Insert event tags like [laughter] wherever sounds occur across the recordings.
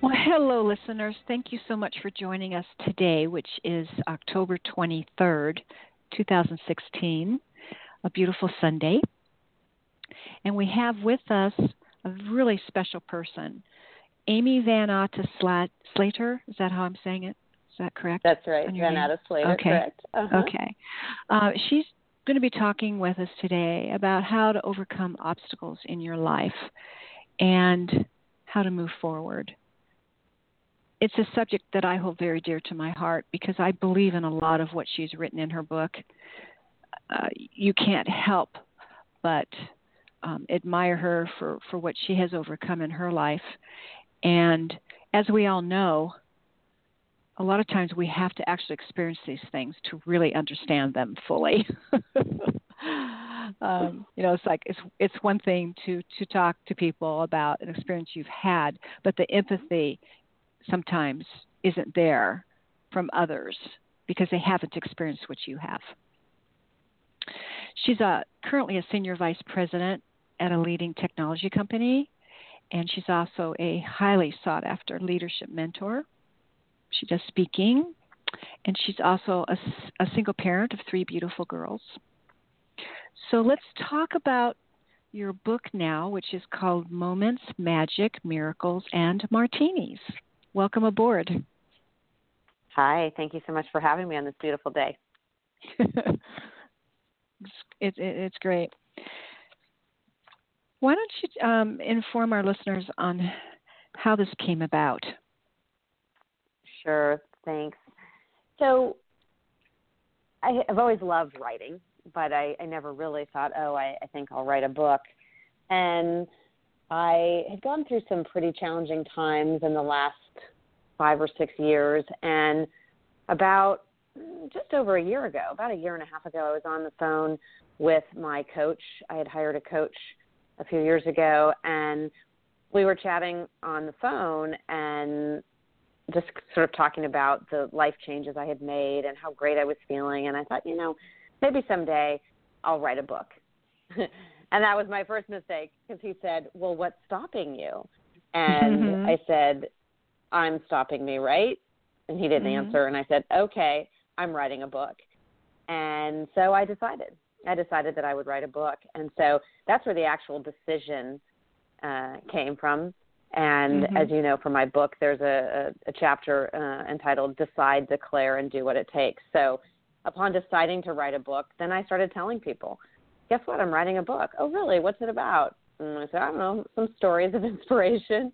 Well, hello, listeners. Thank you so much for joining us today, which is October 23rd, 2016, a beautiful Sunday. And we have with us a really special person, Amy Van Atta Slater. Is that how I'm saying it? Is that correct? That's right, Van Atta Slater. Okay. Correct. Uh-huh. Okay. Uh, she's going to be talking with us today about how to overcome obstacles in your life and how to move forward it's a subject that I hold very dear to my heart because I believe in a lot of what she's written in her book. Uh, you can't help but um, admire her for, for what she has overcome in her life. And as we all know, a lot of times we have to actually experience these things to really understand them fully. [laughs] um, you know, it's like it's it's one thing to to talk to people about an experience you've had, but the empathy sometimes isn't there from others because they haven't experienced what you have. She's a, currently a senior vice president at a leading technology company, and she's also a highly sought after leadership mentor. She does speaking, and she's also a, a single parent of three beautiful girls. So let's talk about your book now, which is called Moments, Magic, Miracles, and Martinis. Welcome aboard. Hi, thank you so much for having me on this beautiful day. [laughs] it's, it, it's great. Why don't you um, inform our listeners on how this came about? Sure, thanks. So, I, have always loved writing, but I, I never really thought, oh, I, I think I'll write a book. And I had gone through some pretty challenging times in the last five or six years. And about just over a year ago, about a year and a half ago, I was on the phone with my coach. I had hired a coach a few years ago, and we were chatting on the phone and just sort of talking about the life changes I had made and how great I was feeling. And I thought, you know, maybe someday I'll write a book. [laughs] and that was my first mistake because he said, Well, what's stopping you? And mm-hmm. I said, I'm stopping me, right? And he didn't mm-hmm. answer. And I said, okay, I'm writing a book. And so I decided. I decided that I would write a book. And so that's where the actual decision uh, came from. And mm-hmm. as you know from my book, there's a, a, a chapter uh, entitled Decide, Declare, and Do What It Takes. So upon deciding to write a book, then I started telling people, guess what? I'm writing a book. Oh, really? What's it about? And I said, I don't know, some stories of [laughs] inspiration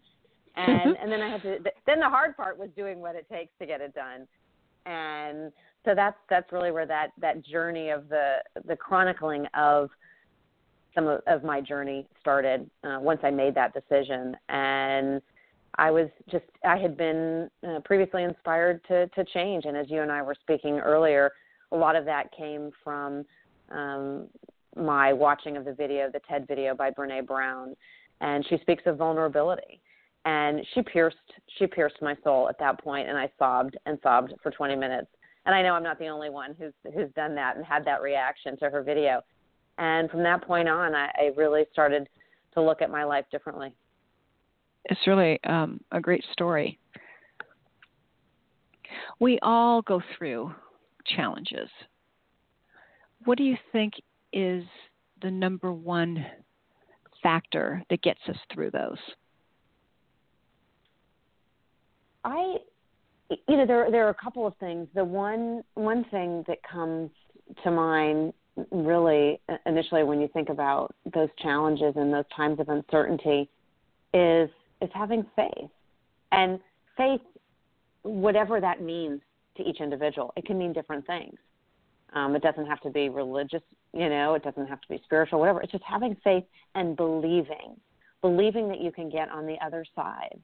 and and then I had to. Then the hard part was doing what it takes to get it done, and so that's that's really where that that journey of the the chronicling of some of, of my journey started uh, once I made that decision, and I was just I had been uh, previously inspired to to change, and as you and I were speaking earlier, a lot of that came from um, my watching of the video, the TED video by Brene Brown, and she speaks of vulnerability and she pierced she pierced my soul at that point and I sobbed and sobbed for 20 minutes. And I know I'm not the only one who's who's done that and had that reaction to her video. And from that point on, I, I really started to look at my life differently. It's really um, a great story. We all go through challenges. What do you think is the number one factor that gets us through those? I you know, there there are a couple of things. The one one thing that comes to mind really initially when you think about those challenges and those times of uncertainty is is having faith. And faith, whatever that means to each individual, it can mean different things. Um, it doesn't have to be religious, you know, it doesn't have to be spiritual, whatever. It's just having faith and believing, believing that you can get on the other side.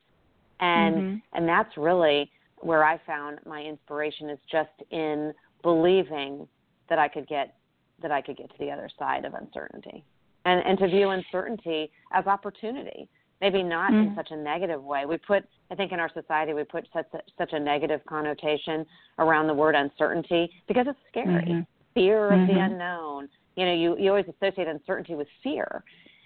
And mm-hmm. and that's really where I found my inspiration is just in believing that I could get that I could get to the other side of uncertainty. And and to view uncertainty as opportunity maybe not mm-hmm. in such a negative way. We put, I think, in our society, we put such a, such a negative connotation around the word uncertainty because it's scary, mm-hmm. fear of mm-hmm. the unknown. You know, you you always associate uncertainty with fear,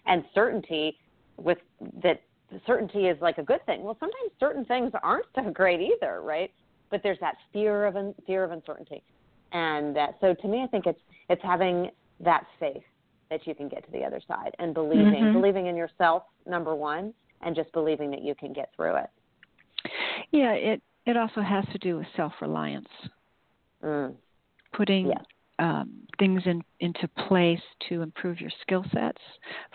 and certainty with that. Certainty is like a good thing. Well, sometimes certain things aren't so great either, right? But there's that fear of un, fear of uncertainty, and uh, so to me, I think it's it's having that faith that you can get to the other side and believing mm-hmm. believing in yourself number one and just believing that you can get through it yeah it it also has to do with self reliance mm. putting yeah. um, things in into place to improve your skill sets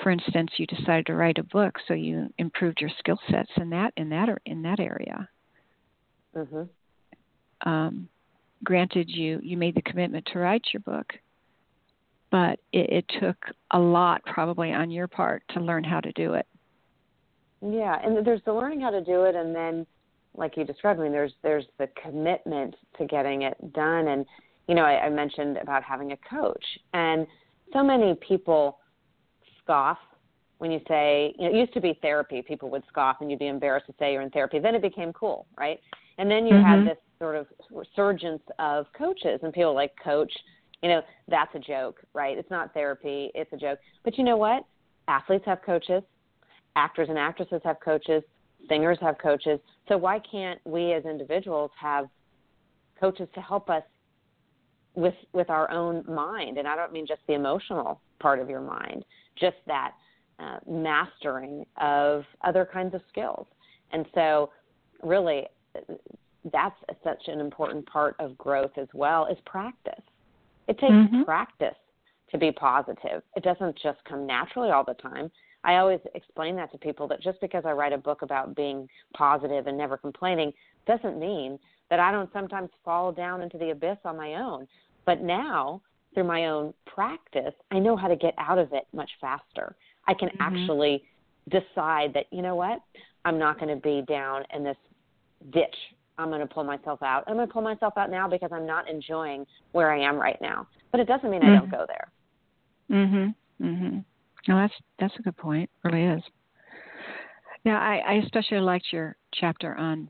for instance you decided to write a book so you improved your skill sets in that in that in that area mm-hmm. um, granted you you made the commitment to write your book but it, it took a lot probably on your part to learn how to do it. Yeah, and there's the learning how to do it, and then, like you described, I mean, there's there's the commitment to getting it done, and you know, I, I mentioned about having a coach, and so many people scoff when you say, you know, it used to be therapy. People would scoff, and you'd be embarrassed to say you're in therapy. Then it became cool, right? And then you mm-hmm. had this sort of resurgence of coaches, and people like coach you know, that's a joke, right? It's not therapy, it's a joke. But you know what? Athletes have coaches, actors and actresses have coaches, singers have coaches. So why can't we as individuals have coaches to help us with with our own mind? And I don't mean just the emotional part of your mind, just that uh, mastering of other kinds of skills. And so, really, that's such an important part of growth as well is practice it takes mm-hmm. practice to be positive. It doesn't just come naturally all the time. I always explain that to people that just because I write a book about being positive and never complaining doesn't mean that I don't sometimes fall down into the abyss on my own. But now, through my own practice, I know how to get out of it much faster. I can mm-hmm. actually decide that, you know what, I'm not going to be down in this ditch I'm going to pull myself out. I'm going to pull myself out now because I'm not enjoying where I am right now. But it doesn't mean mm-hmm. I don't mm-hmm. go there. Mhm. Mhm. No, that's that's a good point. It really is. Now, I, I especially liked your chapter on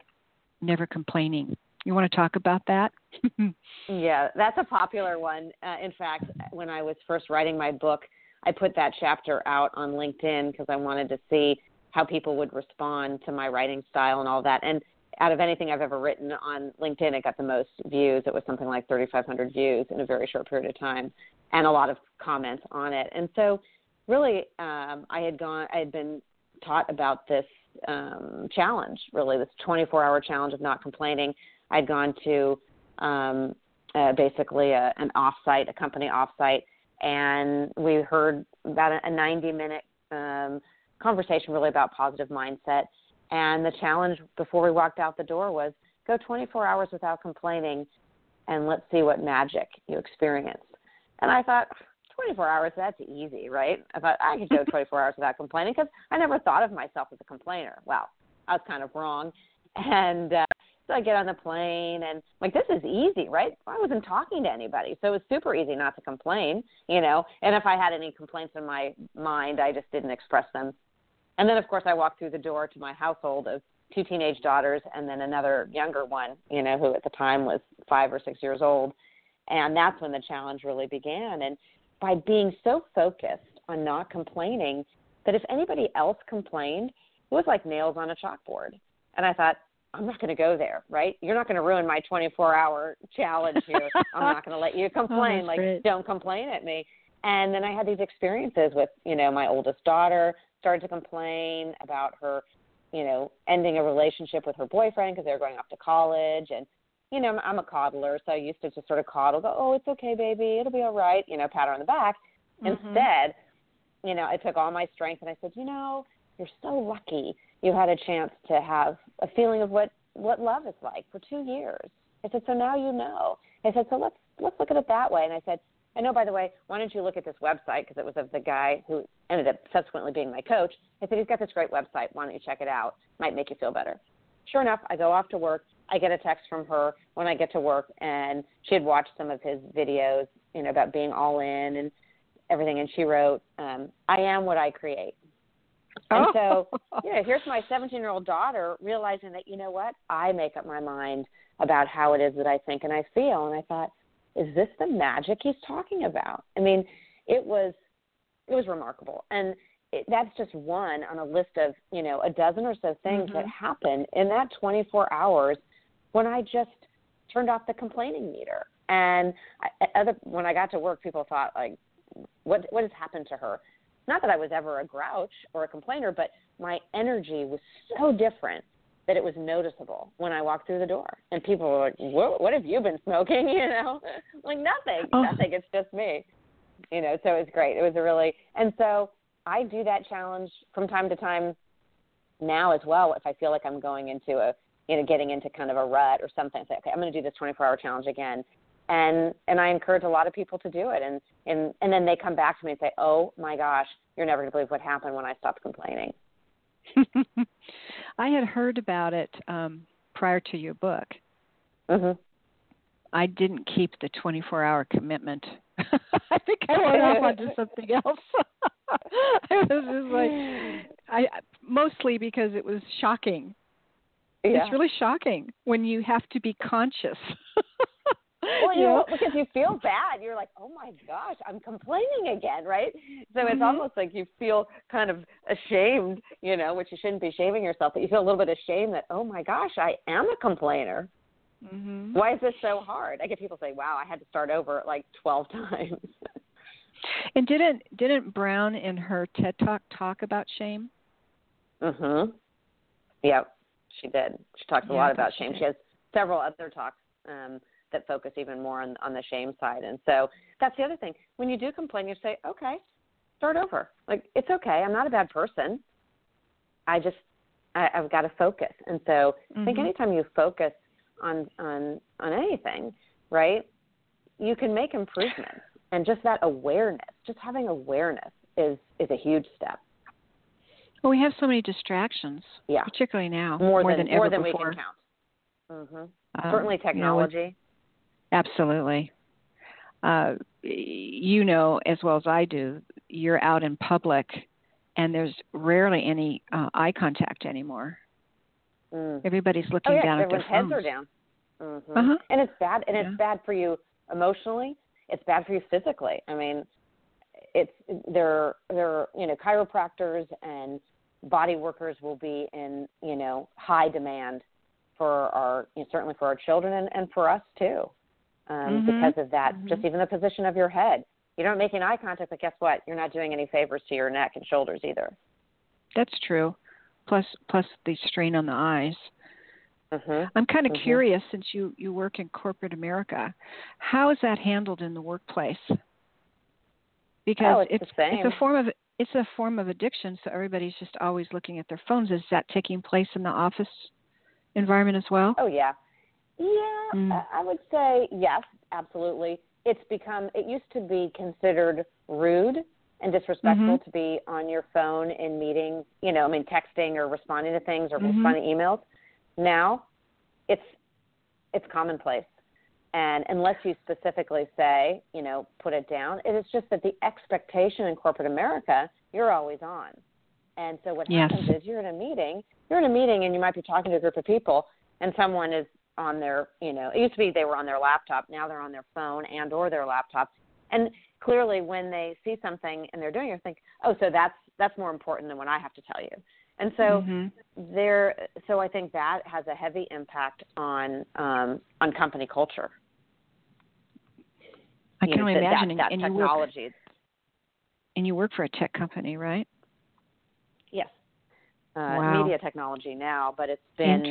never complaining. You want to talk about that? [laughs] yeah, that's a popular one. Uh, in fact, when I was first writing my book, I put that chapter out on LinkedIn because I wanted to see how people would respond to my writing style and all that. And out of anything I've ever written on LinkedIn, it got the most views. It was something like 3,500 views in a very short period of time, and a lot of comments on it. And so, really, um, I had gone, I had been taught about this um, challenge, really this 24-hour challenge of not complaining. I'd gone to um, uh, basically a, an offsite, a company offsite, and we heard about a 90-minute um, conversation really about positive mindset and the challenge before we walked out the door was go 24 hours without complaining and let's see what magic you experience. And I thought, 24 hours, that's easy, right? I thought I could go [laughs] 24 hours without complaining because I never thought of myself as a complainer. Well, I was kind of wrong. And uh, so I get on the plane and like, this is easy, right? I wasn't talking to anybody. So it was super easy not to complain, you know. And if I had any complaints in my mind, I just didn't express them and then, of course, I walked through the door to my household of two teenage daughters and then another younger one, you know, who at the time was five or six years old. And that's when the challenge really began. And by being so focused on not complaining, that if anybody else complained, it was like nails on a chalkboard. And I thought, I'm not going to go there, right? You're not going to ruin my 24 hour challenge here. I'm not going to let you [laughs] oh, complain. oh, like, great. don't complain at me. And then I had these experiences with, you know, my oldest daughter, started to complain about her you know, ending a relationship with her boyfriend because they were going off to college. And, you know, I'm, a coddler, so I used to just sort of coddle, go, oh, it's okay, baby, it'll be all right, you know, pat her on the back. Mm-hmm. Instead, you know, I took all my strength and I said, you know, you're so lucky you had a chance to have a feeling of what what love is like for two years. I said, so now you know. I said, so let's let's look at it that way. And I said, I know, by the way, why don't you look at this website because it was of the guy who ended up subsequently being my coach. I said, he's got this great website. Why don't you check it out? Might make you feel better. Sure enough, I go off to work. I get a text from her when I get to work, and she had watched some of his videos, you know, about being all in and everything. And she wrote, um, "I am what I create." And so, [laughs] yeah, here's my 17 year old daughter realizing that, you know what, I make up my mind about how it is that I think and I feel. And I thought, is this the magic he's talking about? I mean, it was, it was remarkable. And it, that's just one on a list of, you know, a dozen or so things mm-hmm. that happened in that 24 hours when I just turned off the complaining meter. And I, other, when I got to work, people thought like, what what has happened to her? Not that I was ever a grouch or a complainer, but my energy was so different that it was noticeable when I walked through the door. And people were like, what, what have you been smoking? [laughs] You know, [laughs] like nothing, oh. nothing. It's just me. You know, so it was great. It was a really, and so I do that challenge from time to time now as well. If I feel like I'm going into a, you know, getting into kind of a rut or something, I say, okay, I'm going to do this 24 hour challenge again and and I encourage a lot of people to do it and and and then they come back to me and say, "Oh my gosh, you're never going to believe what happened when I stopped complaining." [laughs] I had heard about it um prior to your book. Mhm. I didn't keep the 24-hour commitment. [laughs] I think I went off onto [laughs] something else. [laughs] I was just like I mostly because it was shocking. Yeah. It's really shocking when you have to be conscious well, you know, because you feel bad. You're like, oh my gosh, I'm complaining again, right? So it's mm-hmm. almost like you feel kind of ashamed, you know, which you shouldn't be shaming yourself, but you feel a little bit ashamed that, oh my gosh, I am a complainer. Mm-hmm. Why is this so hard? I get people say, wow, I had to start over like 12 [laughs] times. and didn't didn't Brown in her TED Talk talk about shame? Mhm. Yep, she did. She talks a yeah, lot about shame. She has several other talks um, that focus even more on, on the shame side. And so that's the other thing. When you do complain, you say, okay, start over. Like, it's okay. I'm not a bad person. I just, I, I've got to focus. And so mm-hmm. I think mm-hmm. anytime you focus on, on, on anything, right, you can make improvements. And just that awareness, just having awareness is, is a huge step. Well, we have so many distractions, yeah. particularly now, more, more than, than, ever more than before. we can count. Mm-hmm. Um, Certainly, technology. Absolutely. Uh, you know as well as I do, you're out in public, and there's rarely any uh, eye contact anymore. Mm. Everybody's looking oh, yeah, down at their phones. heads are down. Mm-hmm. Uh-huh. And it's bad, and yeah. it's bad for you emotionally. It's bad for you physically. I mean, it's there. There, you know, chiropractors and body workers will be in you know high demand for our you know, certainly for our children and, and for us too um, mm-hmm. because of that. Mm-hmm. Just even the position of your head. You don't make eye contact, but guess what? You're not doing any favors to your neck and shoulders either. That's true. Plus, plus the strain on the eyes. Mm-hmm. I'm kind of mm-hmm. curious, since you you work in corporate America, how is that handled in the workplace? Because oh, it's, it's, it's a form of it's a form of addiction, so everybody's just always looking at their phones. Is that taking place in the office environment as well? Oh yeah, yeah, mm. I would say yes, absolutely. It's become, it used to be considered rude and disrespectful mm-hmm. to be on your phone in meetings, you know, I mean, texting or responding to things or mm-hmm. responding to emails. Now, it's it's commonplace. And unless you specifically say, you know, put it down, it is just that the expectation in corporate America, you're always on. And so what yes. happens is you're in a meeting, you're in a meeting and you might be talking to a group of people and someone is on their, you know, it used to be they were on their laptop. Now they're on their phone and or their laptop. And clearly, when they see something and they're doing it, think, oh, so that's that's more important than what I have to tell you. And so mm-hmm. there, so I think that has a heavy impact on um, on company culture. I can only imagine. That, that and technology. You work, and you work for a tech company, right? Uh, wow. media technology now, but it's been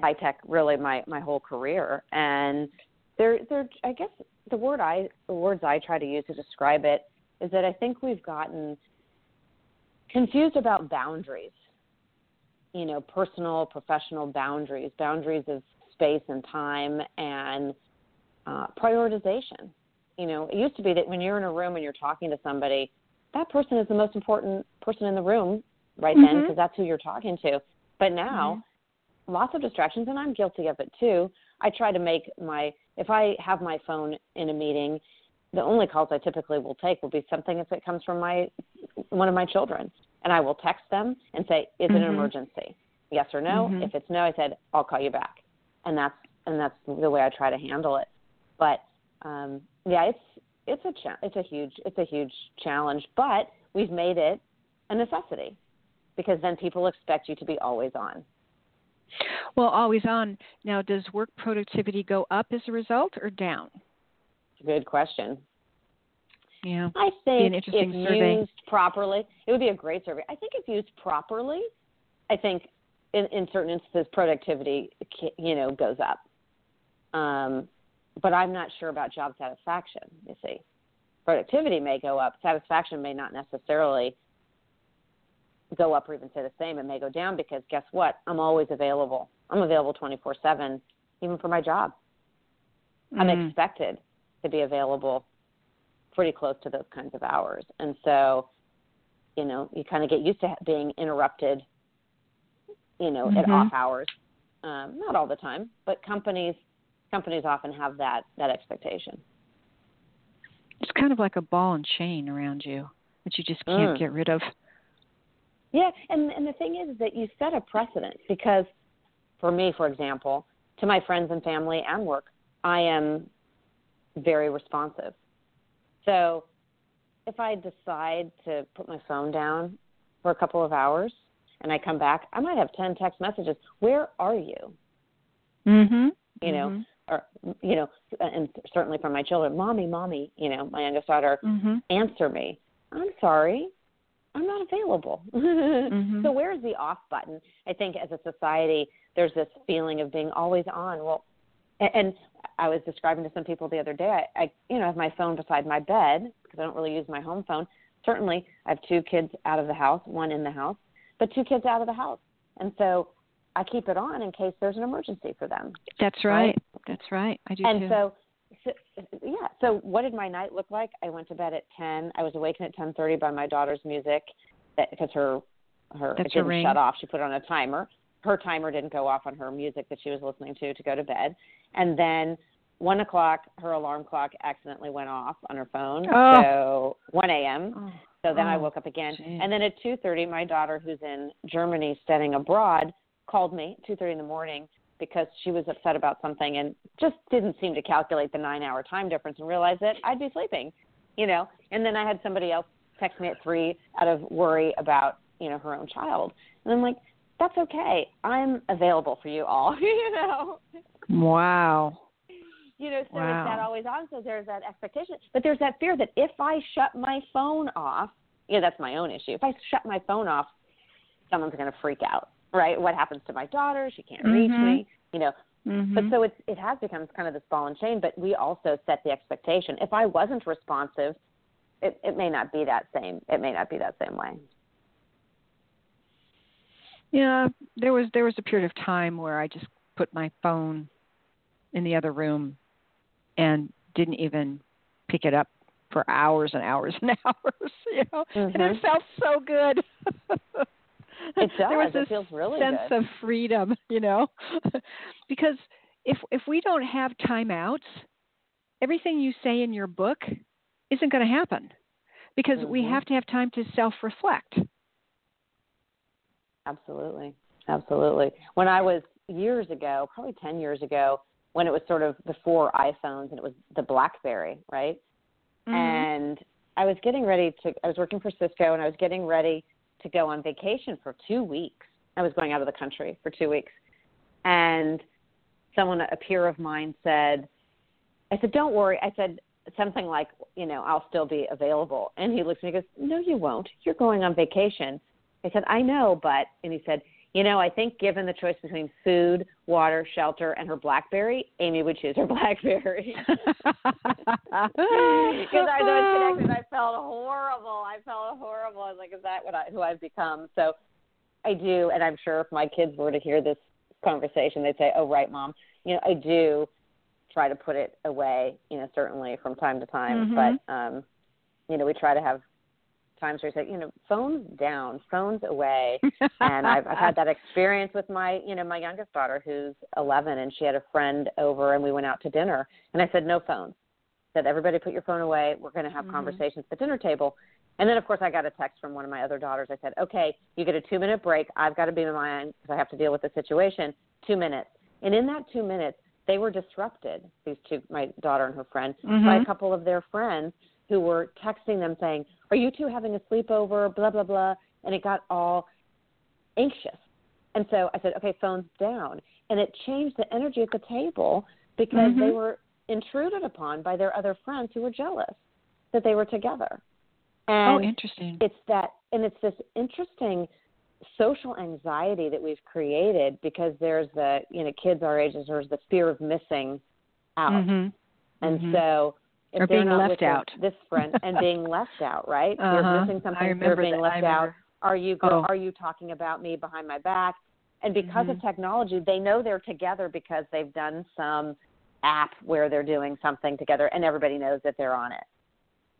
high tech really my my whole career. And there, there, I guess the word I the words I try to use to describe it is that I think we've gotten confused about boundaries. You know, personal, professional boundaries, boundaries of space and time, and uh, prioritization. You know, it used to be that when you're in a room and you're talking to somebody, that person is the most important person in the room right mm-hmm. then because that's who you're talking to. But now, mm-hmm. lots of distractions, and I'm guilty of it too. I try to make my if I have my phone in a meeting, the only calls I typically will take will be something if it comes from my one of my children, and I will text them and say, "Is mm-hmm. it an mm-hmm. emergency? Yes or no?" Mm-hmm. If it's no, I said, "I'll call you back," and that's and that's the way I try to handle it. But um, yeah, it's it's a cha- it's a huge it's a huge challenge, but we've made it a necessity because then people expect you to be always on. Well, always on. Now, does work productivity go up as a result or down? Good question. Yeah. I think if survey. used properly, it would be a great survey. I think if used properly, I think in, in certain instances productivity, you know, goes up. Um, but I'm not sure about job satisfaction. You see, productivity may go up, satisfaction may not necessarily go up or even stay the same. It may go down because guess what? I'm always available. I'm available 24 7, even for my job. Mm. I'm mm-hmm. expected to be available pretty close to those kinds of hours. And so, you know, you kind of get used to being interrupted, you know, mm-hmm. at off hours. Um, not all the time, but companies companies often have that that expectation. It's kind of like a ball and chain around you that you just can't mm. get rid of. Yeah, and and the thing is that you set a precedent because for me, for example, to my friends and family and work, I am very responsive. So if I decide to put my phone down for a couple of hours and I come back, I might have 10 text messages. Where are you? Mhm. You know, mm-hmm. or you know, and certainly from my children, "Mommy, mommy," you know, my youngest daughter, mm-hmm. answer me. I'm sorry. I'm not available. [laughs] mm-hmm. So where's the off button? I think as a society, there's this feeling of being always on. Well, and, and I was describing to some people the other day. I, I, you know, have my phone beside my bed because I don't really use my home phone. Certainly, I have two kids out of the house, one in the house, but two kids out of the house, and so I keep it on in case there's an emergency for them. That's right. right? That's right. I do and too. so so, yeah. So what did my night look like? I went to bed at ten. I was awakened at ten thirty by my daughter's music because her her That's it didn't ring. shut off. She put on a timer. Her timer didn't go off on her music that she was listening to to go to bed. And then one o'clock, her alarm clock accidentally went off on her phone. Oh. So one a.m. Oh. So then oh. I woke up again. Geez. And then at two thirty, my daughter, who's in Germany studying abroad, called me two thirty in the morning because she was upset about something and just didn't seem to calculate the nine hour time difference and realize that I'd be sleeping, you know. And then I had somebody else text me at three out of worry about, you know, her own child. And I'm like, that's okay. I'm available for you all, [laughs] you know. Wow. You know, so wow. it's that always on. So there's that expectation, but there's that fear that if I shut my phone off, yeah, that's my own issue. If I shut my phone off, someone's going to freak out right? What happens to my daughter? She can't reach mm-hmm. me, you know. Mm-hmm. But so it's it has become kind of this ball and chain. But we also set the expectation. If I wasn't responsive, it, it may not be that same. It may not be that same way. Yeah, there was there was a period of time where I just put my phone in the other room and didn't even pick it up for hours and hours and [laughs] hours. You know, mm-hmm. and it felt so good. [laughs] It does. [laughs] there was this it feels really sense good. of freedom, [laughs] you know, [laughs] because if if we don't have timeouts, everything you say in your book isn't going to happen because mm-hmm. we have to have time to self-reflect. Absolutely, absolutely. When I was years ago, probably ten years ago, when it was sort of before iPhones and it was the BlackBerry, right? Mm-hmm. And I was getting ready to. I was working for Cisco, and I was getting ready to go on vacation for two weeks. I was going out of the country for two weeks. And someone, a peer of mine, said, I said, don't worry. I said something like, you know, I'll still be available. And he looks at me and goes, no, you won't. You're going on vacation. I said, I know, but, and he said, You know, I think given the choice between food, water, shelter, and her BlackBerry, Amy would choose her [laughs] BlackBerry. [laughs] Because I know connected, I felt horrible. I felt horrible. I was like, is that what I, who I've become? So I do, and I'm sure if my kids were to hear this conversation, they'd say, "Oh, right, mom." You know, I do try to put it away. You know, certainly from time to time, mm-hmm. but um, you know, we try to have times where we say, you know, phones down, phones away. [laughs] and I've, I've had that experience with my, you know, my youngest daughter who's 11, and she had a friend over, and we went out to dinner, and I said, no phones. I said, everybody, put your phone away. We're going to have mm-hmm. conversations at the dinner table. And then, of course, I got a text from one of my other daughters. I said, okay, you get a two minute break. I've got to be in mine because I have to deal with the situation. Two minutes. And in that two minutes, they were disrupted, these two, my daughter and her friend, mm-hmm. by a couple of their friends who were texting them saying, Are you two having a sleepover? Blah, blah, blah. And it got all anxious. And so I said, Okay, phones down. And it changed the energy at the table because mm-hmm. they were intruded upon by their other friends who were jealous that they were together. And oh, interesting. It's that, and it's this interesting social anxiety that we've created because there's the, you know, kids our ages, there's the fear of missing out. Mm-hmm. And mm-hmm. so if or being left out. This friend and being left out, right? Uh-huh. You're missing something. I remember you're being that. left out. Are you oh. are you talking about me behind my back? And because mm-hmm. of technology, they know they're together because they've done some app where they're doing something together, and everybody knows that they're on it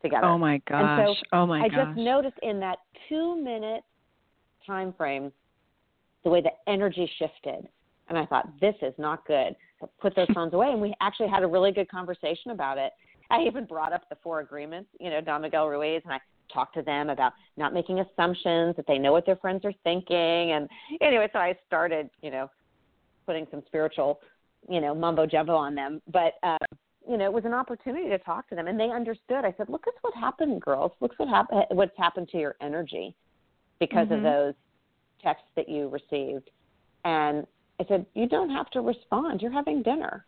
together. Oh my gosh! And so oh my I gosh! I just noticed in that two minute time frame the way the energy shifted, and I thought this is not good. So put those [laughs] phones away, and we actually had a really good conversation about it. I even brought up the four agreements, you know, Don Miguel Ruiz, and I talked to them about not making assumptions, that they know what their friends are thinking. And anyway, so I started, you know, putting some spiritual, you know, mumbo jumbo on them. But, uh, you know, it was an opportunity to talk to them, and they understood. I said, "Look at what happened, girls. Look what happened. What's happened to your energy because mm-hmm. of those texts that you received." And I said, "You don't have to respond. You're having dinner."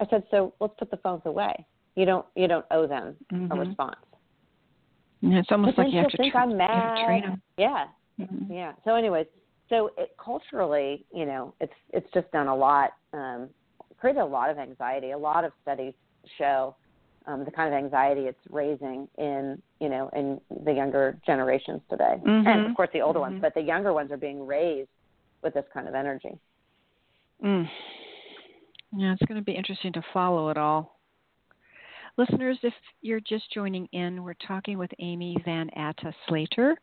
I said, "So let's put the phones away." You don't you don't owe them mm-hmm. a response. Yeah, it's almost like you have to, think tra- I'm mad. You have to train them. Yeah, mm-hmm. yeah. So, anyways, so it, culturally, you know, it's it's just done a lot, um, created a lot of anxiety. A lot of studies show um, the kind of anxiety it's raising in you know in the younger generations today, mm-hmm. and of course the older mm-hmm. ones. But the younger ones are being raised with this kind of energy. Mm. Yeah, it's going to be interesting to follow it all. Listeners, if you're just joining in, we're talking with Amy Van Atta Slater,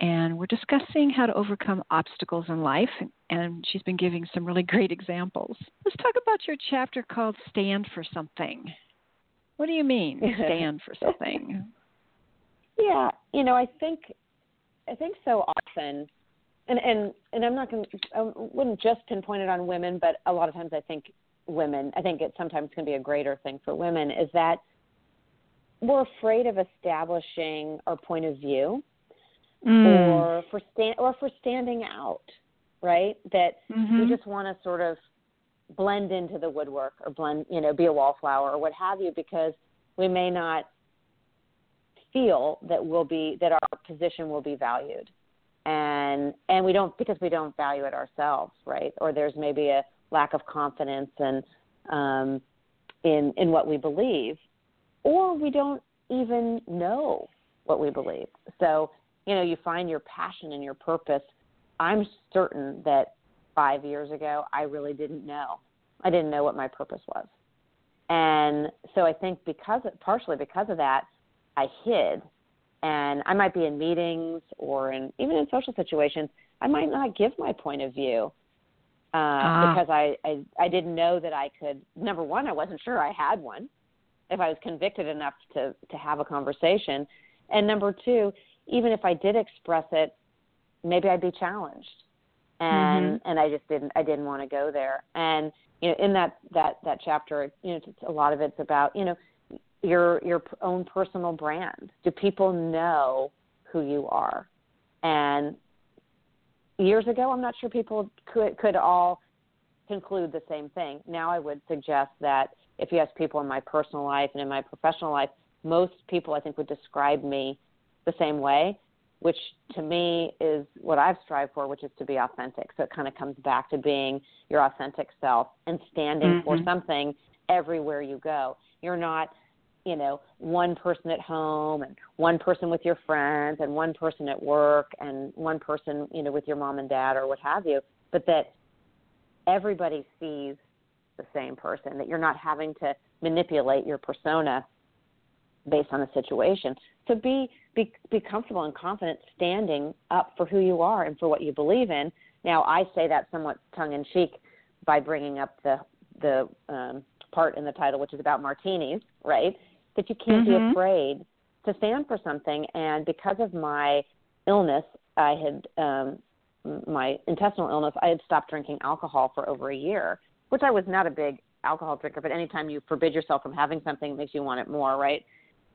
and we're discussing how to overcome obstacles in life, and she's been giving some really great examples. Let's talk about your chapter called Stand for Something. What do you mean, [laughs] stand for something? Yeah, you know, I think I think so often and and and I'm not going I wouldn't just pinpoint it on women, but a lot of times I think women, I think it sometimes can be a greater thing for women, is that we're afraid of establishing our point of view mm. or for stand or for standing out, right? That mm-hmm. we just want to sort of blend into the woodwork or blend, you know, be a wallflower or what have you because we may not feel that we'll be that our position will be valued and and we don't because we don't value it ourselves right or there's maybe a lack of confidence and um, in in what we believe, or we don't even know what we believe. So you know, you find your passion and your purpose. I'm certain that five years ago, I really didn't know. I didn't know what my purpose was, and so I think because partially because of that, I hid and I might be in meetings or in even in social situations, I might not give my point of view uh, ah. because I, I I didn't know that I could. Number one, I wasn't sure I had one. If I was convicted enough to to have a conversation, and number two, even if I did express it, maybe I'd be challenged, and mm-hmm. and I just didn't I didn't want to go there. And you know, in that that that chapter, you know, a lot of it's about you know your your own personal brand. Do people know who you are? And years ago, I'm not sure people could could all conclude the same thing. Now, I would suggest that if you ask people in my personal life and in my professional life, most people I think would describe me the same way. which to me is what I've strived for, which is to be authentic. So it kind of comes back to being your authentic self and standing mm-hmm. for something everywhere you go. You're not, you know, one person at home and one person with your friends and one person at work and one person, you know, with your mom and dad or what have you, but that everybody sees the same person, that you're not having to manipulate your persona based on the situation. So be be be comfortable and confident standing up for who you are and for what you believe in. Now I say that somewhat tongue in cheek by bringing up the the um, part in the title which is about martinis, right? That you can't mm-hmm. be afraid to stand for something. And because of my illness, I had um, my intestinal illness. I had stopped drinking alcohol for over a year, which I was not a big alcohol drinker. But anytime you forbid yourself from having something, it makes you want it more, right?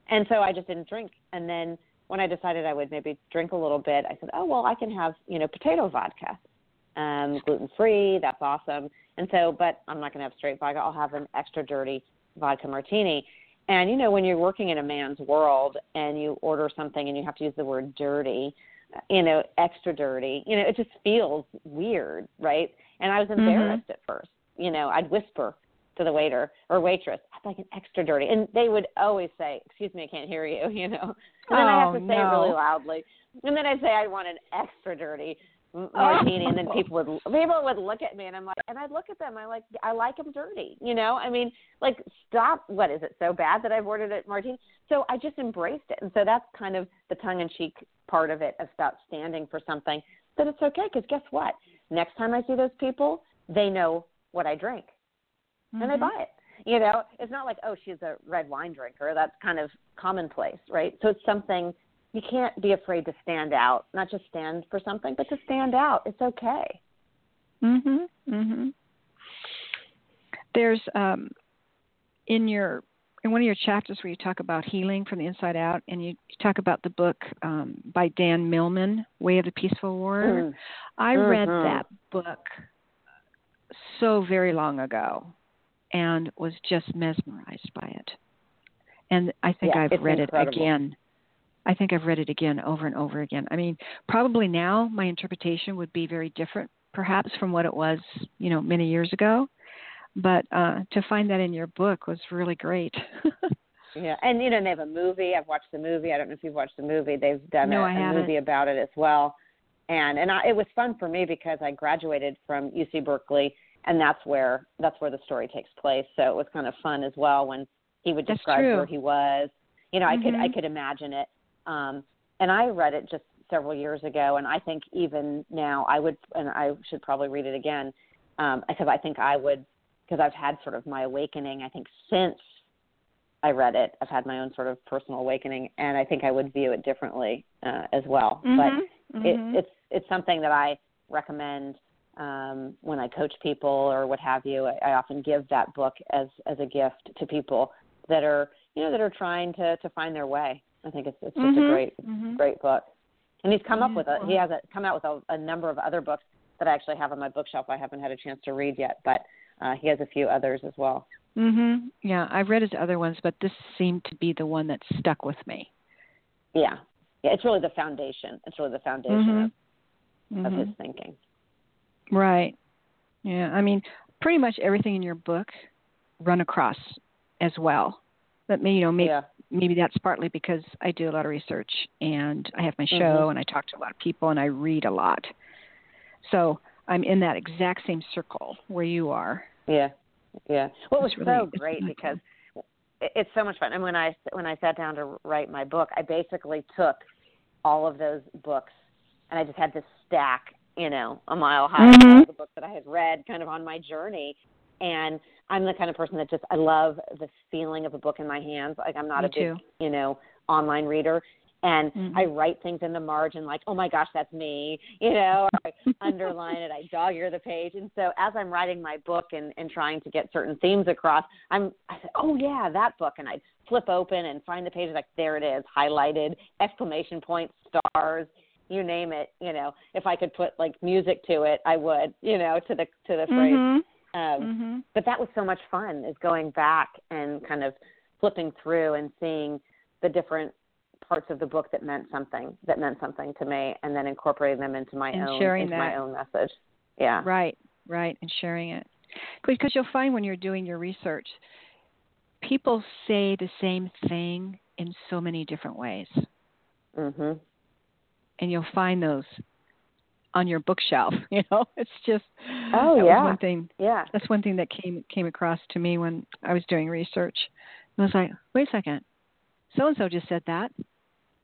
And so I just didn't drink. And then when I decided I would maybe drink a little bit, I said, oh, well, I can have, you know, potato vodka, um, gluten free. That's awesome. And so, but I'm not going to have straight vodka. I'll have an extra dirty vodka martini. And, you know, when you're working in a man's world and you order something and you have to use the word dirty, you know, extra dirty, you know, it just feels weird, right? And I was mm-hmm. embarrassed mm-hmm. at first. You know, I'd whisper to the waiter or waitress, I'd like an extra dirty. And they would always say, Excuse me, I can't hear you, [laughs] you know. And then oh, I have to say no. it really loudly. And then I'd say I want an extra dirty martini [laughs] and then people would people would look at me and I'm like and I'd look at them I like I like them dirty you know I mean like stop what is it so bad that I've ordered a martini so I just embraced it and so that's kind of the tongue in cheek part of it about standing for something that it's okay because guess what next time I see those people they know what I drink mm-hmm. and they buy it. You know, it's not like, oh, she's a red wine drinker. That's kind of commonplace, right? So it's something you can't be afraid to stand out, not just stand for something, but to stand out. It's okay. Mhm. Mhm. There's um in your in one of your chapters where you talk about healing from the inside out, and you, talk about the book um, by Dan Millman, Way of the Peaceful Warrior. Mm. I mm-hmm. read that book so very long ago, and was just mesmerized by it. And I think yeah, I've read incredible. it again. I think I've read it again over and over again. I mean, probably now my interpretation would be very different, perhaps from what it was, you know, many years ago. But uh, to find that in your book was really great. [laughs] yeah, and you know they have a movie. I've watched the movie. I don't know if you've watched the movie. They've done no, a, a movie about it as well. And and I, it was fun for me because I graduated from UC Berkeley and that's where that's where the story takes place. So it was kind of fun as well when he would describe where he was. You know, mm-hmm. I could I mm-hmm. could imagine it. Um, and I read it just several years ago, and I think even now I would, and I should probably read it again um, because I think I would because I've had sort of my awakening. I think since I read it, I've had my own sort of personal awakening, and I think I would view it differently uh, as well. Mm-hmm. But mm-hmm. it, it's it's something that I recommend um, when I coach people or what have you, I, I often give that book as as a gift to people that are you know that are trying to to find their way. I think it's it's just mm-hmm. a great mm-hmm. great book, and he's come up with a he has a, come out with a, a number of other books that I actually have on my bookshelf. I haven't had a chance to read yet, but uh, he has a few others as well. Mhm. Yeah, I've read his other ones, but this seemed to be the one that stuck with me. Yeah. Yeah, it's really the foundation. It's really the foundation mm-hmm. of, of his mm-hmm. thinking. Right. Yeah. I mean, pretty much everything in your book run across as well. But you know, maybe yeah. Maybe that's partly because I do a lot of research and I have my show mm-hmm. and I talk to a lot of people and I read a lot. So I'm in that exact same circle where you are. Yeah. Yeah. Well, it was really, so great because it's so much fun. And when I when I sat down to write my book, I basically took all of those books and I just had this stack you know, a mile high mm-hmm. all the books that I had read kind of on my journey. And I'm the kind of person that just I love the feeling of a book in my hands. Like I'm not Me a big, too. you know, online reader. And mm-hmm. I write things in the margin like, oh my gosh, that's me, [laughs] you know, I [laughs] underline it, I dog ear the page. And so as I'm writing my book and, and trying to get certain themes across, I'm, I said, oh yeah, that book. And I'd flip open and find the page like, there it is, highlighted, exclamation point, stars, you name it you know if i could put like music to it i would you know to the to the phrase mm-hmm. Um mm-hmm. but that was so much fun is going back and kind of flipping through and seeing the different parts of the book that meant something that meant something to me and then incorporating them into my and own sharing into that. my own message yeah Right, right, and sharing it. Because you'll find when you're doing your research, people say the same thing in so many different ways. mhm And you'll find those on your bookshelf. [laughs] You know, it's just Oh, that yeah. was one thing. yeah That's one thing that came came across to me when I was doing research. I was like, wait a second, so and so just said that.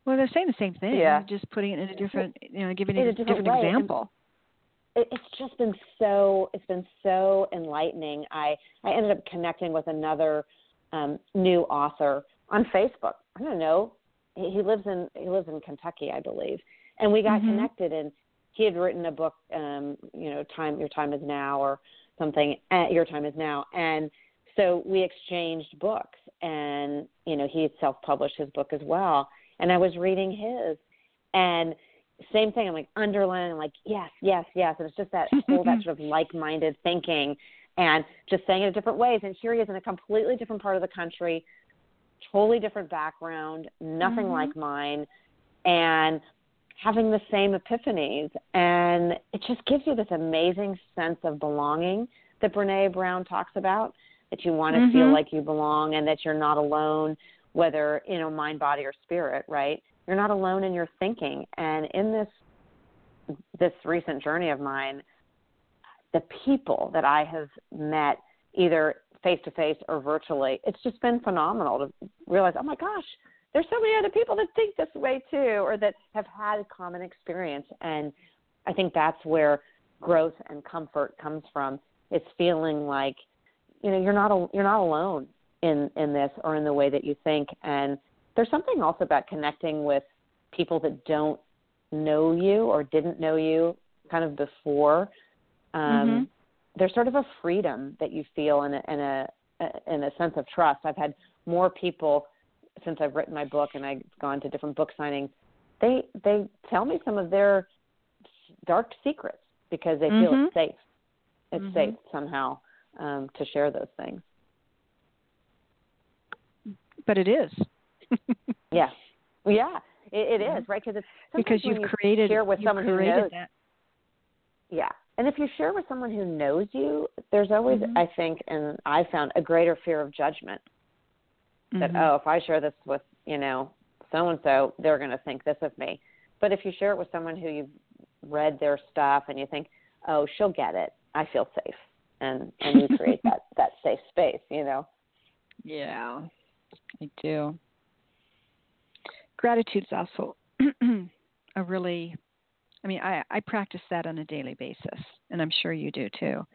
Well, they're saying the same thing. Yeah. Just putting it in a different, you know, giving it a different different, and- example. it's just been so it's been so enlightening. I I ended up connecting with another um, new author on Facebook. I don't know. He, he lives in he lives in Kentucky, I believe, and we got Mhm. connected. And he had written a book, um, you know, time your time is now or something. Uh, your time is now, and so we exchanged books. And you know, he had self published his book as well, and I was reading his, and same thing. I'm like underlining, I'm like yes, yes, yes, and it's just that whole that [laughs] sort of like-minded thinking, and just saying it in different ways. And here he is in a completely different part of the country, totally different background, nothing Mhm. like mine, and having the same epiphanies. And it just gives you this amazing sense of belonging that Brene Brown talks about. That you want to feel Mhm. like you belong and that you're not alone, whether you know mind, body, or spirit. Right? You're not alone in your thinking. And in this this recent journey of mine, the people that I have met, either face to face or virtually, it's just been phenomenal to realize, oh my gosh, there's so many other people that think this way too, or that have had a common experience. And I think that's where growth and comfort comes from. It's feeling like, you know, you're not you're not alone in in this or in the way that you think. And there's something also about connecting with people that don't know you or didn't know you kind of before. Um, Mhm. There's sort of a freedom that you feel and a, and a and a sense of trust. I've had more people since I've written my book and I've gone to different book signings. They they tell me some of their dark secrets because they feel Mhm. it's safe. It's Mhm. safe somehow um, to share those things. But it is. [laughs] Yeah, yeah, it, it Yeah. is right because it's because you've you created share with someone who knows that. Yeah. And if you share with someone who knows you, there's always, Mhm. I think, and I found a greater fear of judgment that, Mhm. oh, if I share this with, you know, so and so, they're going to think this of me. But if you share it with someone who you've read their stuff and you think, oh, she'll get it, I feel safe. And, and you create that, [laughs] that safe space, you know? Yeah, I do. Gratitude's also [clears throat] a really, I mean, I, I practice that on a daily basis, and I'm sure you do too.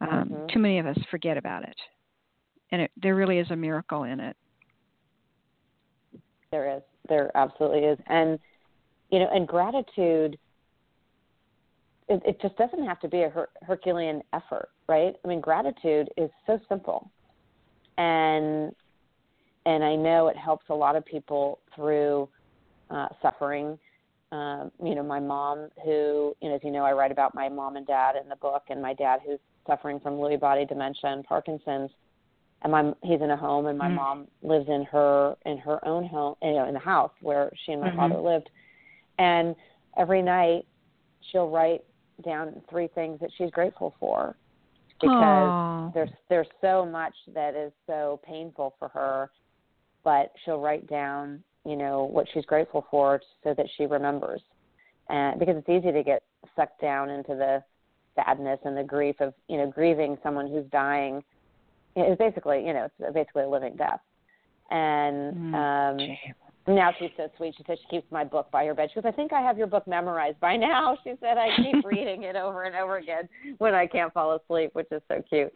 Um, Mhm. Too many of us forget about it, and it, there really is a miracle in it. There is. There absolutely is. And, you know, and gratitude, it, it just doesn't have to be a her- Herculean effort, right? I mean, gratitude is so simple. And, and I know it helps a lot of people through uh, suffering. Um, you know, my mom, who, you know, as you know, I write about my mom and dad in the book, and my dad who's suffering from Lewy body dementia and Parkinson's and my he's in a home and my Mm. mom lives in her in her own home you know in the house where she and my Mhm. father lived and every night she'll write down three things that she's grateful for because Aw. there's there's so much that is so painful for her but she'll write down you know what she's grateful for so that she remembers and because it's easy to get sucked down into the sadness and the grief of you know grieving someone who's dying it's basically you know it's basically a living death and Mm, um now she's so sweet. She said she keeps my book by her bed. She goes, I think I have your book memorized by now. [laughs] She said I keep reading it over and over again when I can't fall asleep, which is so cute.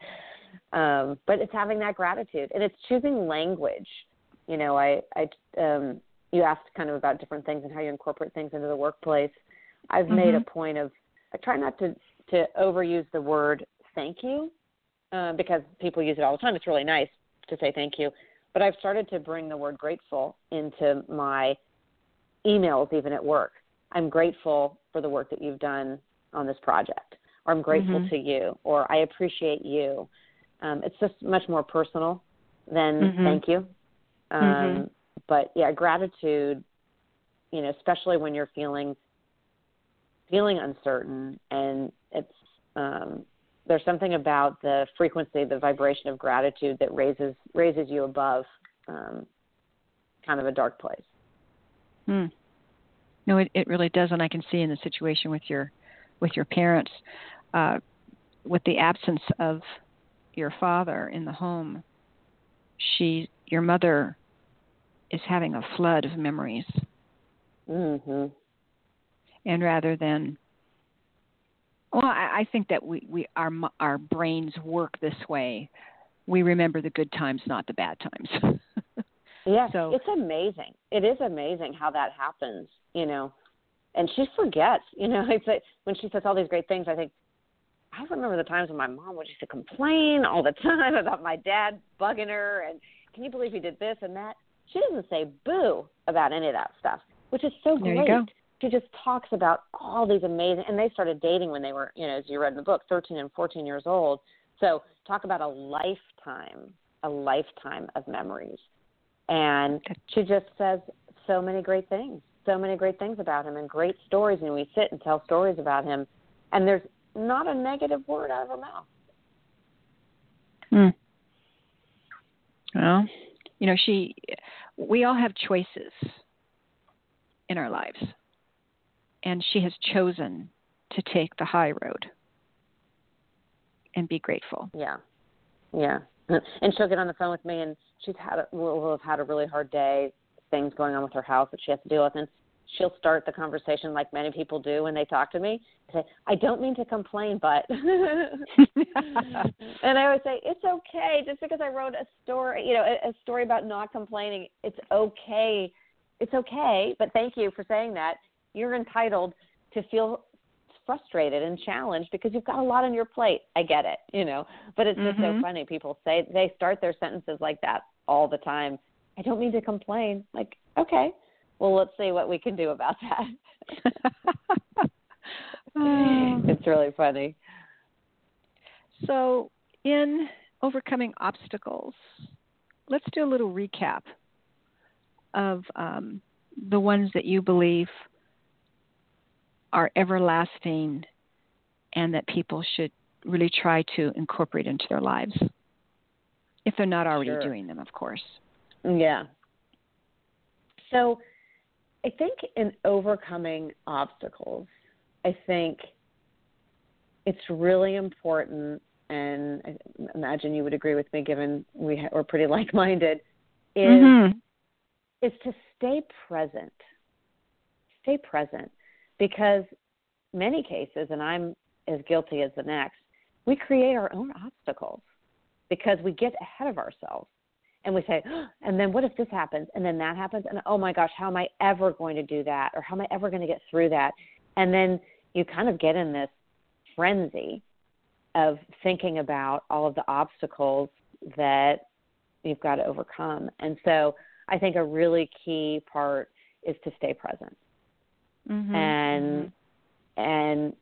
Um, but it's having that gratitude and it's choosing language. You know, I, I, um, you asked kind of about different things and how you incorporate things into the workplace. I've made a point of I try not to to overuse the word thank you uh, because people use it all the time. It's really nice to say thank you, but I've started to bring the word grateful into my emails, even at work. I'm grateful for the work that you've done on this project, or I'm grateful Mhm. to you, or I appreciate you. Um, it's just much more personal than Mhm. thank you. Um, Mhm. But yeah, gratitude you know, especially when you're feeling feeling uncertain and it's um there's something about the frequency, the vibration of gratitude that raises raises you above um, kind of a dark place. Hmm. No, it, it really does, and I can see in the situation with your with your parents, uh, with the absence of your father in the home, she your mother is having a flood of memories. Mm-hmm. And rather than well, I, I think that we, we our our brains work this way. We remember the good times, not the bad times. [laughs] yeah, so it's amazing. It is amazing how that happens. You know, and she forgets. You know, [laughs] it's like when she says all these great things. I think I remember the times when my mom would used to complain all the [laughs] time about my dad bugging her and can you believe he did this and that? She doesn't say boo about any of that stuff, which is so there great she just talks about all these amazing and they started dating when they were you know as you read in the book 13 and 14 years old. So talk about a lifetime a lifetime of memories. And she just says so many great things so many great things about him and great stories. And we sit and tell stories about him and there's not a negative word out of her mouth. Hmm. well you know she we all have choices in our lives and she has chosen to take the high road and be grateful. Yeah, yeah. And she'll get on the phone with me, and she's had a, will have had a really hard day, things going on with her house that she has to deal with, and she'll start the conversation like many people do when they talk to me. Say, "I don't mean to complain, but," [laughs] and I always say, "It's okay. Just because I wrote a story, you know, a, a story about not complaining, it's okay. It's okay. But thank you for saying that you're entitled to feel frustrated and challenged because you've got a lot on your plate. I get it, you know, but it's just mm-hmm. so funny. People say they start their sentences like that all the time. I don't mean to complain. Like, okay, well, let's see what we can do about that. [laughs] it's really funny. So, in overcoming obstacles, let's do a little recap of um, the ones that you believe are everlasting and that people should really try to incorporate into their lives if they're not already sure. doing them, of course. Yeah. So I think in overcoming obstacles, I think it's really important, and I imagine you would agree with me given we ha- we're pretty [laughs] like minded, is, mm-hmm. is to stay present. Stay present because many cases, and I'm as guilty as the next, we create our own obstacles because we get ahead of ourselves and we say, oh, and then what if this happens? And then that happens. And oh my gosh, how am I ever going to do that? Or how am I ever going to get through that? And then you kind of get in this frenzy of thinking about all of the obstacles that you've got to overcome. And so I think a really key part is to stay present mm-hmm. and mm-hmm. and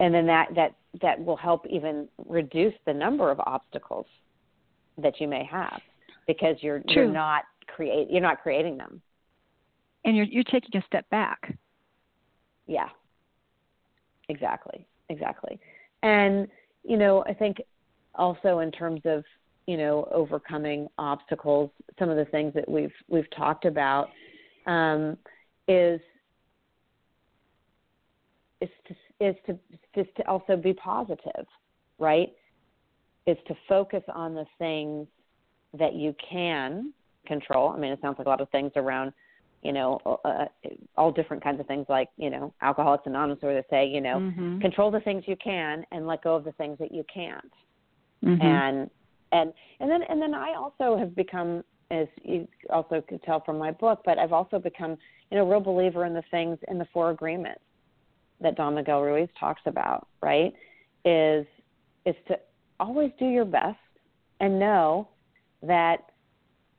and then that that that will help even reduce the number of obstacles that you may have because you're True. you're not create you're not creating them and you're you're taking a step back yeah exactly exactly and you know i think also in terms of you know overcoming obstacles some of the things that we've we've talked about um, is is to is to is to also be positive, right? Is to focus on the things that you can control. I mean, it sounds like a lot of things around, you know, uh, all different kinds of things like, you know, Alcoholics Anonymous, where they say, you know, mm-hmm. control the things you can and let go of the things that you can't. Mm-hmm. And and and then and then I also have become, as you also could tell from my book, but I've also become, you know, a real believer in the things in the four agreements that Don Miguel Ruiz talks about, right? Is is to always do your best and know that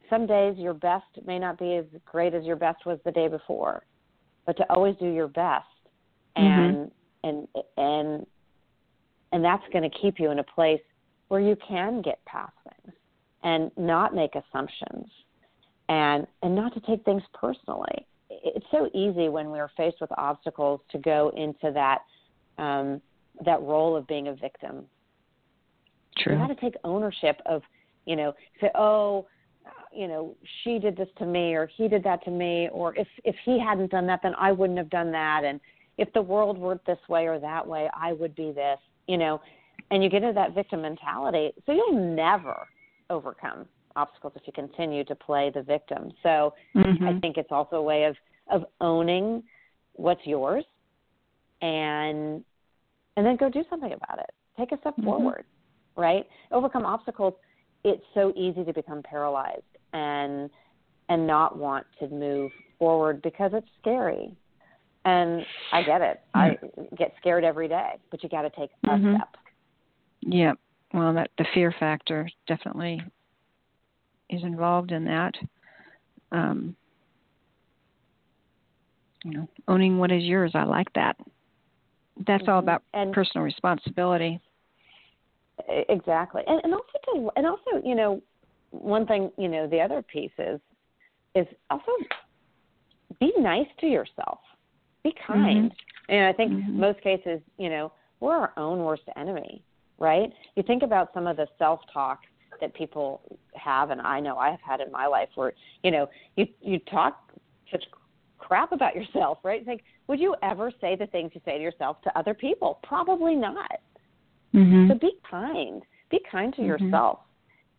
some days your best may not be as great as your best was the day before, but to always do your best and mm-hmm. and and and that's going to keep you in a place where you can get past things and not make assumptions and and not to take things personally it's so easy when we're faced with obstacles to go into that um, that role of being a victim. True. You got to take ownership of, you know, say, oh, you know, she did this to me, or he did that to me, or if if he hadn't done that, then I wouldn't have done that, and if the world weren't this way or that way, I would be this, you know, and you get into that victim mentality, so you'll never overcome obstacles if you continue to play the victim. So mm-hmm. I think it's also a way of of owning what's yours and and then go do something about it. Take a step mm-hmm. forward, right? Overcome obstacles. It's so easy to become paralyzed and and not want to move forward because it's scary. And I get it. I get scared every day, but you got to take a mm-hmm. step. Yeah. Well, that the fear factor definitely is involved in that. Um, you know, owning what is yours. I like that. That's mm-hmm. all about and, personal responsibility. Exactly, and and also to, and also you know, one thing you know the other piece is is also be nice to yourself. Be kind. Mm-hmm. And I think mm-hmm. most cases, you know, we're our own worst enemy, right? You think about some of the self talk that people have and I know I have had in my life where, you know, you you talk such crap about yourself, right? It's like, would you ever say the things you say to yourself to other people? Probably not. Mm-hmm. So be kind. Be kind to mm-hmm. yourself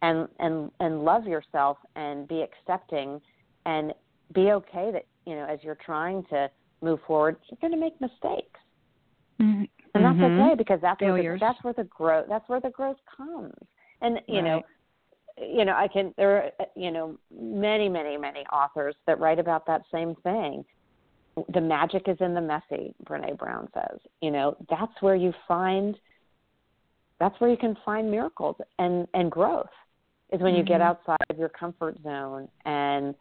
and and and love yourself and be accepting and be okay that, you know, as you're trying to move forward, you're going to make mistakes. Mm-hmm. And that's Mm-hmm. okay because that's where the, that's where the growth that's where the growth comes. And you Right. know, you know, I can there are you know many many many authors that write about that same thing. The magic is in the messy, Brene Brown says. You know, that's where you find that's where you can find miracles and and growth is when you get Mhm. outside of your comfort zone and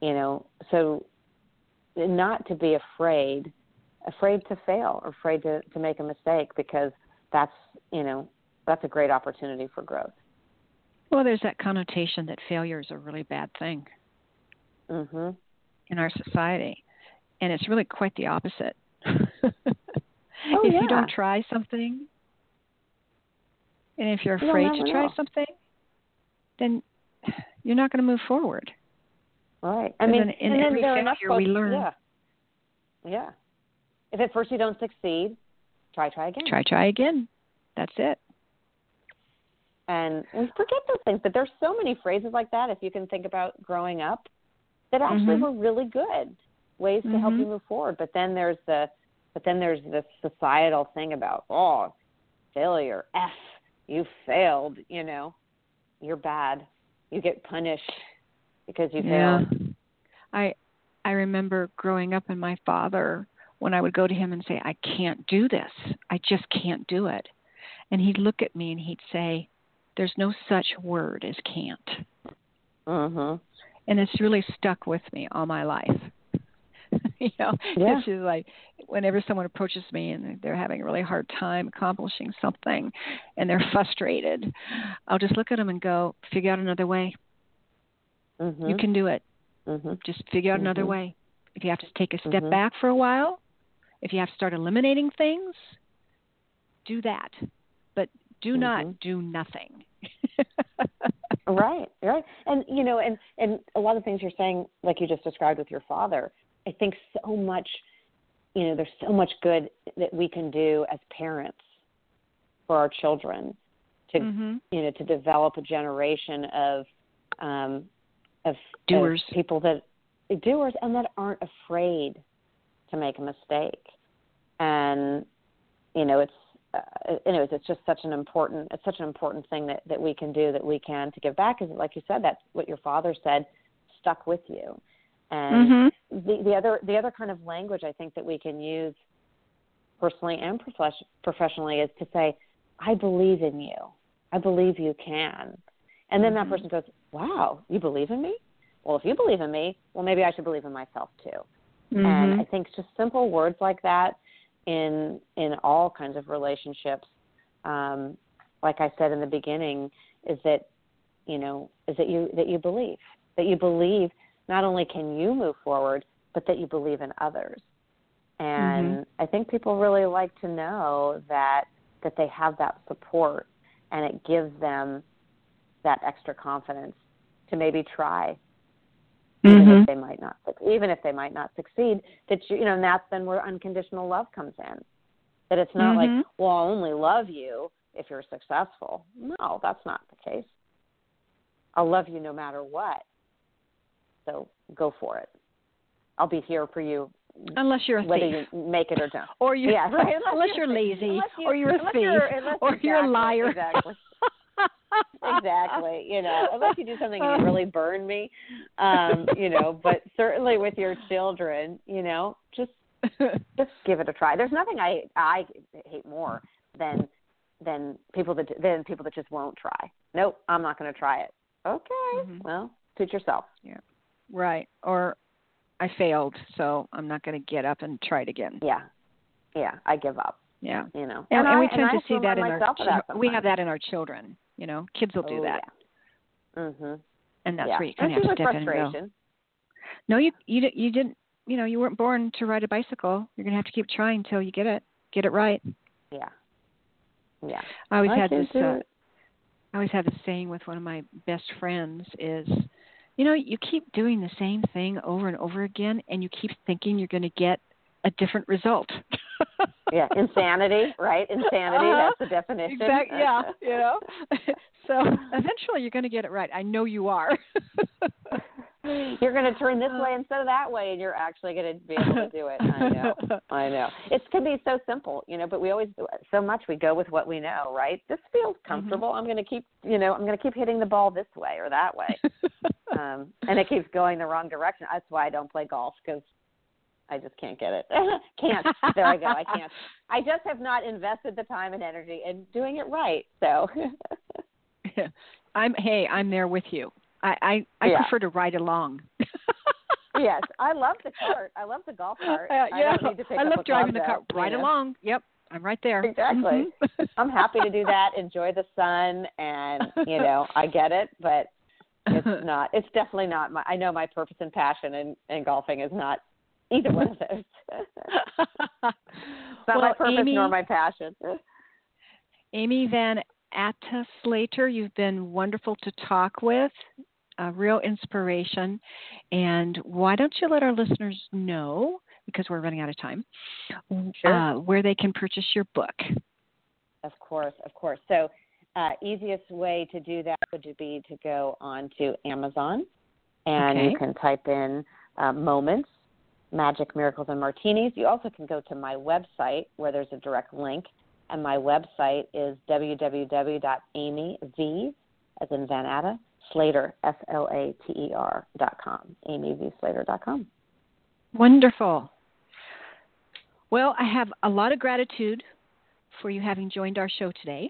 you know, so not to be afraid afraid to fail or afraid to, to make a mistake because that's you know that's a great opportunity for growth Well, there's that connotation that failure is a really bad thing mhm in our society, and it's really quite the opposite. [laughs] Oh, if yeah. you don't try something, and if you're afraid to try know. something, then you're not going to move forward. right i mean then in and every failure we learn. yeah yeah if at first you don't succeed try try again Try, try again. That's it. And we forget those things but there's so many phrases like that if you can think about growing up that actually Mhm. were really good ways to help Mhm. you move forward but then there's the but then there's this societal thing about oh failure f you failed you know you're bad you get punished because you yeah. failed I I remember growing up and my father when I would go to him and say, I can't do this. I just can't do it. And he'd look at me and he'd say, There's no such word as can't. mhm And it's really stuck with me all my life. [laughs] you know, Yeah. it's just like whenever someone approaches me and they're having a really hard time accomplishing something and they're frustrated, I'll just look at them and go, figure out another way. mhm You can do it. mhm Just figure out another Mhm. way. If you have to take a step Mhm. back for a while, if you have to start eliminating things, do that. But do not Mhm. do nothing. [laughs] Right, right. And you know, and and a lot of things you're saying, like you just described with your father, I think so much. You know, there's so much good that we can do as parents for our children to hmm you know to develop a generation of um, of Doers. of people that doers and that aren't afraid to make a mistake. And you know, it's uh, anyways, it's just such an important it's such an important thing that that we can do that we can to give back. Is like you said, that's what your father said stuck with you. And hmm the, the other the other kind of language I think that we can use personally and profes- professionally is to say, "I believe in you. I believe you can." And then that Mhm. person goes, "Wow, you believe in me? Well, if you believe in me, well, maybe I should believe in myself too." Mm-hmm. And I think just simple words like that in in all kinds of relationships, um, like I said in the beginning, is that you know is that you that you believe that you believe not only can you move forward, but that you believe in others. And Mm-hmm. I think people really like to know that that they have that support and it gives them that extra confidence to maybe try even Mhm. if they might not even if they might not succeed that you, you know and that's then where unconditional love comes in that it's not Mhm. like well i'll only love you if you're successful no that's not the case i'll love you no matter what so go for it i'll be here for you Unless you're a whether thief. you make it or don't or you yeah, [laughs] right. unless, you're lazy unless you- or you're a unless thief you're- unless- or you're a liar. exactly [laughs] exactly you know unless you do something and you really burn me um you know but certainly with your children you know just just give it a try there's nothing i i hate more than than people that than people that just won't try nope i'm not going to try it okay Mhm. well suit yourself Yeah, right. Or I failed, so I'm not going to get up and try it again. yeah yeah i give up Yeah. you know And, and, I, we tend I to see that in our we have that in our children. You know, kids will do Oh, that, yeah. mhm and that's yeah. where you kind of have to step in and go. No, you you you didn't. You know, you weren't born to ride a bicycle. You're going to have to keep trying until you get it. Get it right. yeah yeah I always I had this. Uh. I always had this saying with one of my best friends is, you know, you keep doing the same thing over and over again, and you keep thinking you're going to get a different result. [laughs] yeah, insanity, right? Insanity. Uh-huh. That's the definition. Exact, yeah, you know. [laughs] so eventually, you're going to get it right. I know you are. [laughs] You're going to turn this way instead of that way, and you're actually going to be able to do it. I know. I know. It can be so simple, you know, but we always do it so much. We go with what we know, right? This feels comfortable. I'm going to keep, you know, I'm going to keep hitting the ball this way or that way, um, and it keeps going the wrong direction. That's why I don't play golf because I just can't get it. [laughs] can't. There I go. I can't. [laughs] I just have not invested the time and energy in doing it right. So. [laughs] I'm hey, I'm there with you. I I, I Yeah. prefer to ride along. yes, I love the cart. I love the golf cart. Uh, I yeah, don't need to pick I up love driving the cart. car. though, Right you know. along. Yep, I'm right there. Exactly. Mhm. I'm happy to do that. Enjoy the sun, and you know, I get it, but it's not. It's definitely not my. I know my purpose and passion in, in golfing is not either one of those. it's [laughs] not my purpose Amy, nor my passion. Amy Van Atta Slater, you've been wonderful to talk with. A real inspiration. And why don't you let our listeners know, because we're running out of time, Sure. uh, where they can purchase your book? Of course, of course. So, uh, easiest way to do that would be to go on to Amazon, and Okay. you can type in uh, "Moments, Magic, Miracles, and Martinis." You also can go to my website where there's a direct link, and my website is www.amyv, as in Van Atta, Slater, S L A T E R dot com, amyvslater dot com. Wonderful. Well, I have a lot of gratitude for you having joined our show today.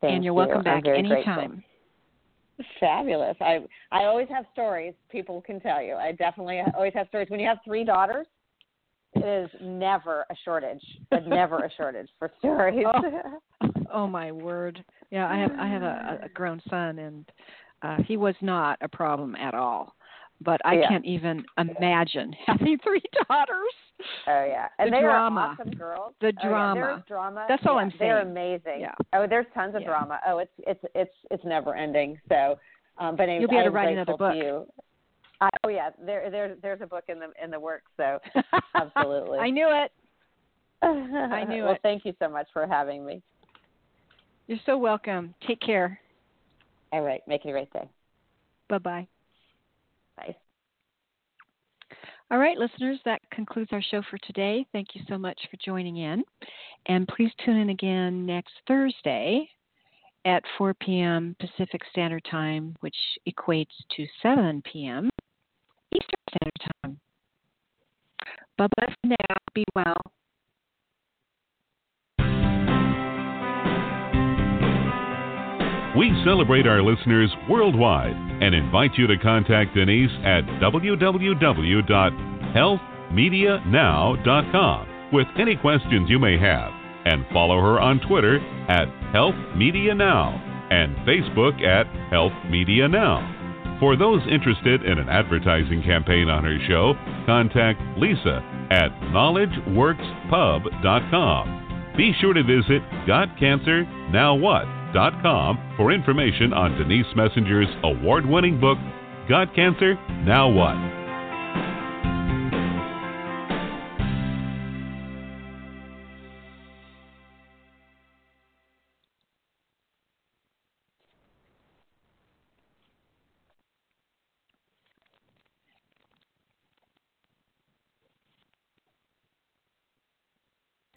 Thank and you're you. welcome back very grateful. Fabulous. I I always have stories. People can tell you. I definitely always have stories. When you have three daughters, it is never a shortage. But never a shortage for stories. Oh [laughs] my word! Yeah, I have I have a, a grown son, and uh, he was not a problem at all. But I Yeah. can't even imagine [laughs] having three daughters. Oh yeah, and The they drama. are awesome girls. The Oh, yeah, drama. there's drama. That's all Yeah, I'm saying. They're amazing. Yeah. Oh, there's tons of drama. Oh, it's it's it's it's never ending. So, um, but anyways, You'll be able to write another book. I, oh yeah, there there's there's a book in the in the works. So [laughs] Absolutely. I knew it. [laughs] I knew well, it. Well, thank you so much for having me. You're so welcome. Take care. All right, make it a great day. Bye bye. All right, listeners, that concludes our show for today. Thank you so much for joining in. And please tune in again next Thursday at 4 p.m. Pacific Standard Time, which equates to 7 p.m. Eastern Standard Time. Bye bye for now. Be well. We celebrate our listeners worldwide and invite you to contact Denise at www.healthmedianow.com with any questions you may have and follow her on Twitter at Health Media Now and Facebook at Health Media Now. For those interested in an advertising campaign on her show, contact Lisa at knowledgeworkspub.com. Be sure to visit GotCancerNowWhat.com for information on Denise Messenger's award winning book, Got Cancer? Now What?